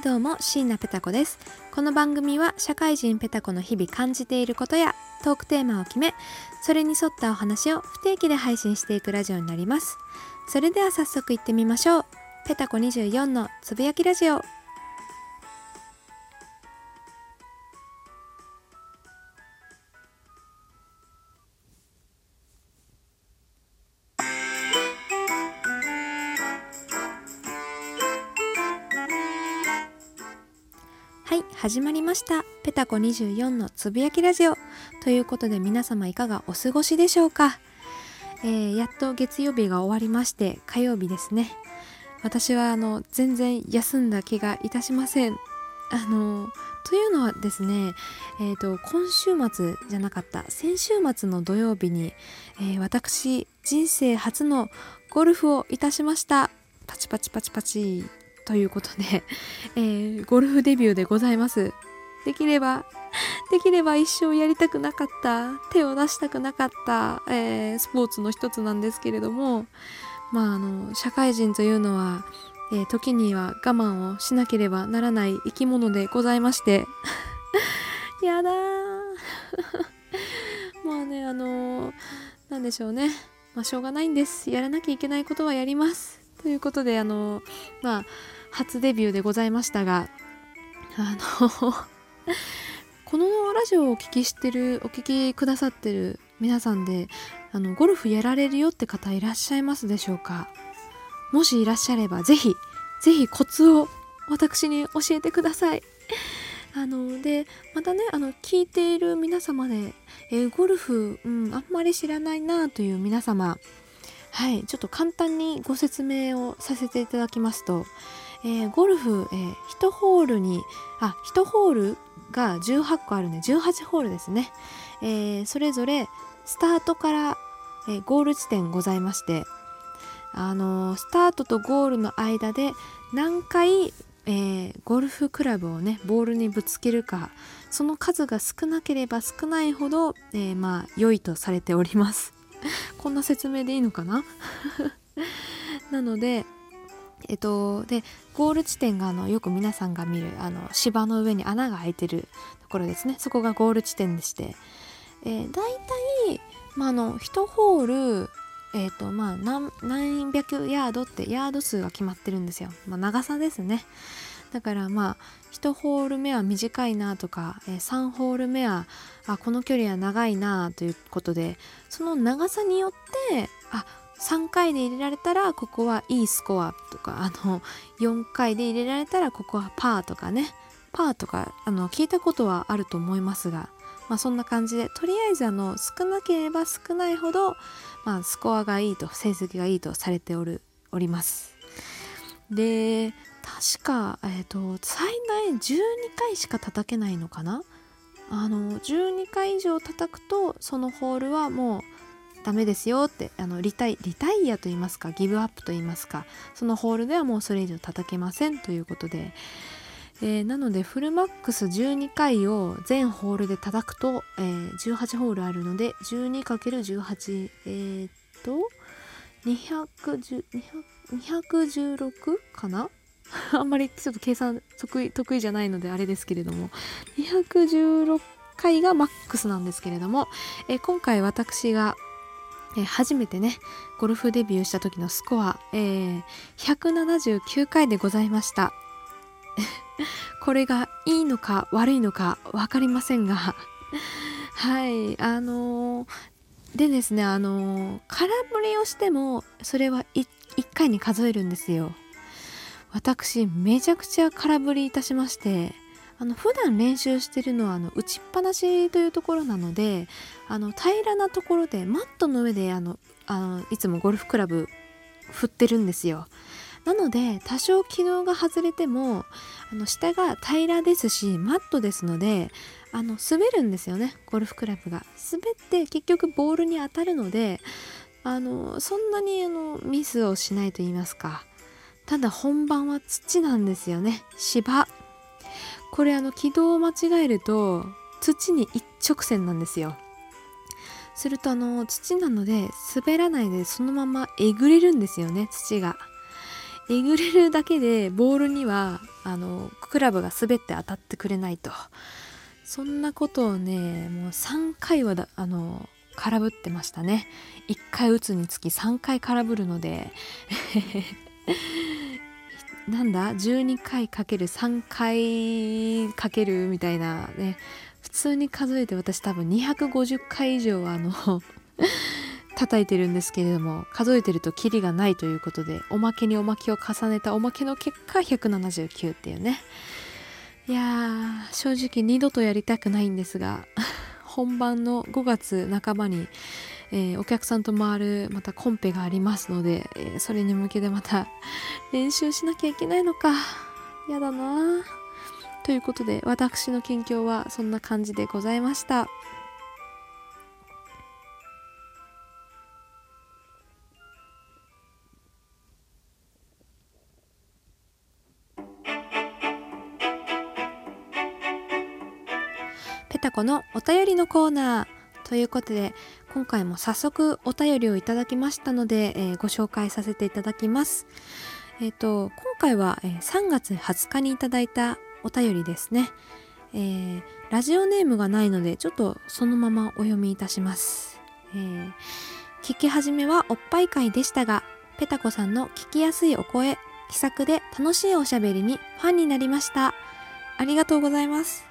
いどうも椎名ペタ子です。この番組は社会人ペタ子の日々感じていることやトークテーマを決めそれに沿ったお話を不定期で配信していくラジオになります。それでは早速行ってみましょう。ペタコ24のつぶやきラジオ。始まりました。ペタコ24のつぶやきラジオ。ということで皆様いかがお過ごしでしょうか、えー、やっと月曜日が終わりまして火曜日ですね。私はあの全然休んだ気がいたしません。あのというのはですね、えーと、今週末じゃなかった。先週末の土曜日に、えー、私人生初のゴルフをいたしました。パチパチパチパチ。ということで、えー、ゴルフデビューでございます。できれば、できれば一生やりたくなかった、手を出したくなかった、えー、スポーツの一つなんですけれども、まあ、あの、社会人というのは、えー、時には我慢をしなければならない生き物でございまして、やだー。まあね、あのー、なんでしょうね。まあ、しょうがないんです。やらなきゃいけないことはやります。ということで、あの、まあ、初デビューでございましたがあの このラジオをお聞きしてるお聞きくださってる皆さんであのゴルフやられるよって方いらっしゃいますでしょうか？もしいらっしゃればぜひぜひコツを私に教えてください。あのでまたねあの聞いている皆様で、えー、ゴルフ、うん、あんまり知らないなという皆様はいちょっと簡単にご説明をさせていただきますとえー、ゴルフ、えー、1ホールにあ1ホールが18個あるんで18ホールですね、えー、それぞれスタートから、えー、ゴール地点ございましてあのー、スタートとゴールの間で何回、え、ゴルフクラブをねボールにぶつけるかその数が少なければ少ないほど、え、まあ良いとされております。こんな説明でいいのかな？なのでえっと、でゴール地点があのよく皆さんが見るあの芝の上に穴が開いてるところですね。そこがゴール地点でして、えー、大体、まあ、の1ホールえーとまあ何、百ヤードってヤード数が決まってるんですよ、まあ、長さですね。だからまあ1ホール目は短いなとか、え、3ホール目はあこの距離は長いなということでその長さによってあ3回で入れられたらここはいいスコアとかあの4回で入れられたらここはパーとかねパーとかあの聞いたことはあると思いますが、まあ、そんな感じでとりあえずあの少なければ少ないほど、まあ、スコアがいいと成績がいいとされておるおります。で確か、えーと、最大12回しか叩けないのかな？あの12回以上叩くとそのホールはもうダメですよってあのリタイリタイアと言いますかギブアップと言いますかそのホールではもうそれ以上叩けませんということで、えー、なのでフルマックス12回を全ホールで叩くと、えー、18ホールあるので 12×18 えー、っと200 216かな？あんまりちょっと計算得意得意じゃないのであれですけれども。216回がマックスなんですけれども、え、今回私がえ、初めてねゴルフデビューした時のスコア、えー、179回でございました。これがいいのか悪いのか分かりませんが。はいあのー、でですねあの、空振りをしてもそれは 1, 1回に数えるんですよ私めちゃくちゃ空振りいたしましてあの普段練習してるのはあの打ちっぱなしというところなのであの平らなところでマットの上であのあのいつもゴルフクラブ振ってるんですよ。なので多少軌道が外れてもあの下が平らですしマットですのであの滑るんですよねゴルフクラブが。滑って結局ボールに当たるのであのそんなにあのミスをしないと言いますか。ただ本番は土なんですよね芝。これあの軌道を間違えると土に一直線なんですよ。するとあの土なので滑らないでそのままえぐれるんですよね土が。えぐれるだけでボールにはあのクラブが滑って当たってくれないと。そんなことをねもう3回はあの空振ってましたね。1回打つにつき3回空振るので。なんだ？12回かける3回かけるみたいなね。普通に数えて私多分250回以上あの 叩いてるんですけれども数えてるとキリがないということでおまけにおまけを重ねたおまけの結果179っていうね。いやー正直二度とやりたくないんですが 本番の5月半ばに、えー、お客さんと回るまたコンペがありますので、えー、それに向けてまた 練習しなきゃいけないのかやだなということで私の近況はそんな感じでございました。ペタコのお便りのコーナーということで今回も早速お便りをいただきましたので、えー、ご紹介させていただきます。えっ、ー、と今回は、えー、3月20日にいただいたお便りですね、えー、ラジオネームがないのでちょっとそのままお読みいたします。えー、聞き始めはおっぱい会でしたがペタコさんの聞きやすいお声気さくで楽しいおしゃべりにファンになりましたありがとうございます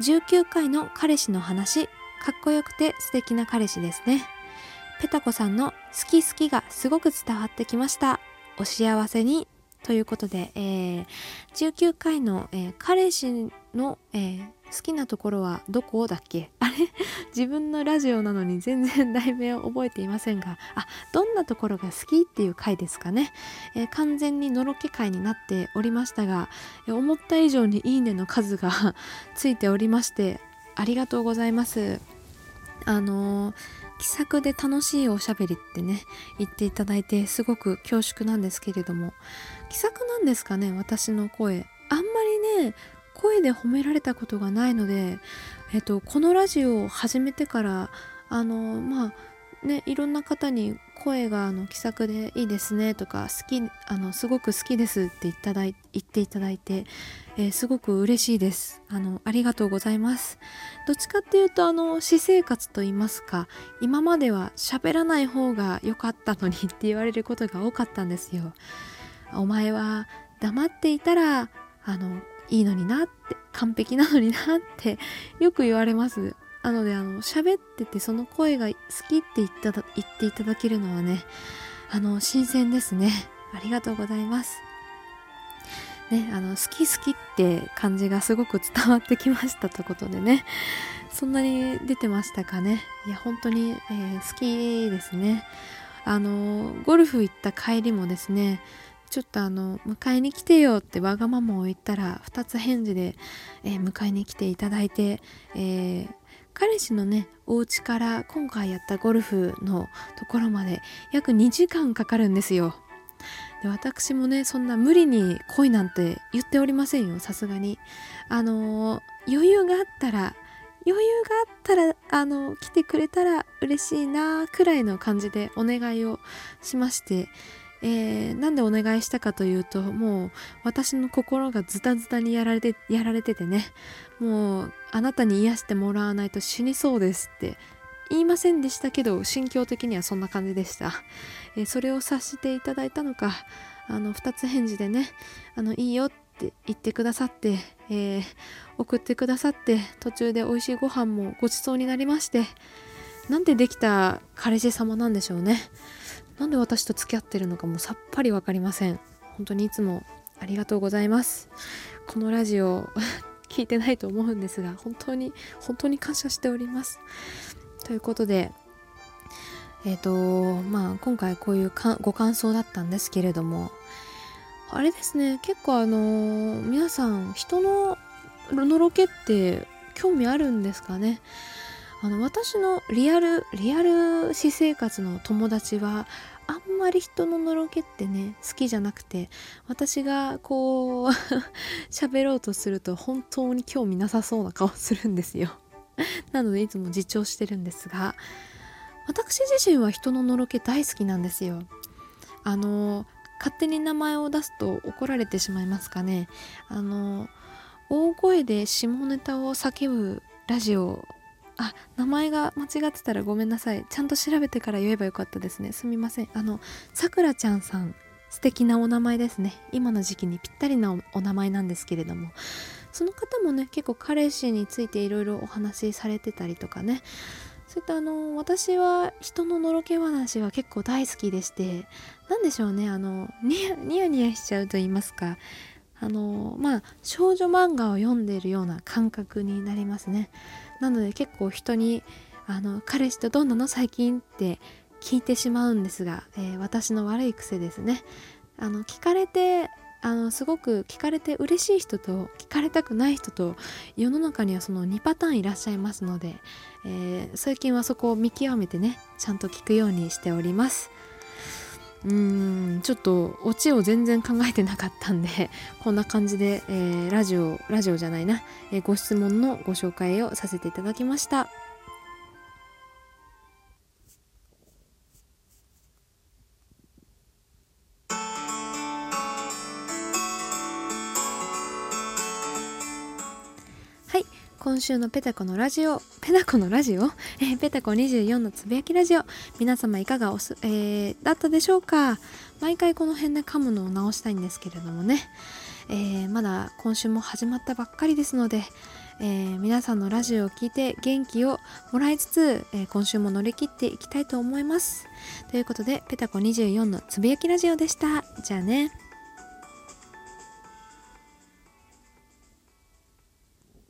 19回の彼氏の話。かっこよくて素敵な彼氏ですね。ペタコさんの好き好きがすごく伝わってきました。お幸せに。ということで、えー、19回の、えー、彼氏の、えー、好きなところはどこだっけ？あれ？自分のラジオなのに 全然題名を覚えていませんが。あどんなところが好きっていう回ですかね、えー、完全にのろけ回になっておりましたが、思った以上にいいねの数が ついておりましてありがとうございます。あのー気さくで楽しいおしゃべりってね言っていただいてすごく恐縮なんですけれども。気さくなんですかね？私の声。あんまりね声で褒められたことがないので、えっと、このラジオを始めてからあのまあねいろんな方に声があの気さくでいいですねとか好きあのすごく好きですって言っただい言っていただいて、えー、すごく嬉しいです。あのありがとうございます。どっちかっていうとあの私生活と言いますか今までは喋らない方が良かったのに って言われることが多かったんですよ。お前は黙っていたらあのいいのになって完璧なのになってよく言われます。なのであの喋っててその声が好きって言った言っていただけるのはねあの新鮮ですね。ありがとうございます。ねあの好き好きって感じがすごく伝わってきましたということでね。そんなに出てましたかね。いや本当に、えー、好きですね。あのゴルフ行った帰りもですねちょっとあの迎えに来てよってわがままを言ったら2つ返事で、えー、迎えに来ていただいて、えー、彼氏のねお家から今回やったゴルフのところまで約2時間かかるんですよ。で私もねそんな無理に恋なんて言っておりませんよさすがに。あの余裕があったら余裕があったらあの来てくれたら嬉しいなくらいの感じでお願いをしましてえー、なんでお願いしたかというともう私の心がズタズタにやられてやられててね。もうあなたに癒してもらわないと死にそうですって言いませんでしたけど心境的にはそんな感じでした、えー、それを察していただいたのかあの2つ返事でねあのいいよって言ってくださって、えー、送ってくださって途中で美味しいご飯もごちそうになりましてなんでできた彼氏様なんでしょうね。なんで私と付き合ってるのかもさっぱり分かりません。本当にいつもありがとうございます。このラジオ 聞いてないと思うんですが本当に本当に感謝しております。ということでえっ、ー、とまあ今回こういうご感想だったんですけれどもあれですね結構あのー、皆さん人ののろけって興味あるんですかね？あの私のリアルリアル私生活の友達はあんまり人ののろけってね好きじゃなくて私がこう 喋ろうとすると本当に興味なさそうな顔するんですよ。なのでいつも自重してるんですが私自身は人ののろけ大好きなんですよ。あの勝手に名前を出すと怒られてしまいますかね。あの大声で下ネタを叫ぶラジオあ名前が間違ってたらごめんなさい。ちゃんと調べてから言えばよかったですね。すみません。あのさくらちゃんさん素敵なお名前ですね。今の時期にぴったりなお名前なんですけれども。その方もね結構彼氏についていろいろお話しされてたりとかね。そういったあの私は人ののろけ話は結構大好きでして。何でしょうね。あのニヤニヤニヤしちゃうと言いますか。あのまあ少女漫画を読んでいるような感覚になりますね。なので結構人にあの彼氏とどんなの最近って聞いてしまうんですが、えー、私の悪い癖ですね。あの聞かれてあのすごく聞かれて嬉しい人と聞かれたくない人と世の中にはその2パターンいらっしゃいますので、えー、最近はそこを見極めてねちゃんと聞くようにしております。うーんちょっとオチを全然考えてなかったんで こんな感じで、えー、ラジオラジオじゃないな、えー、ご質問のご紹介をさせていただきました。今週のペタコのラジオ、ペタコのラジオ、えー、ペタコ24のつぶやきラジオ、皆様いかがおす、えー、だったでしょうか？毎回この辺で噛むのを直したいんですけれどもね、えー、まだ今週も始まったばっかりですので、えー、皆さんのラジオを聴いて元気をもらいつつ、えー、今週も乗り切っていきたいと思います。ということで、ペタコ24のつぶやきラジオでした。じゃあね。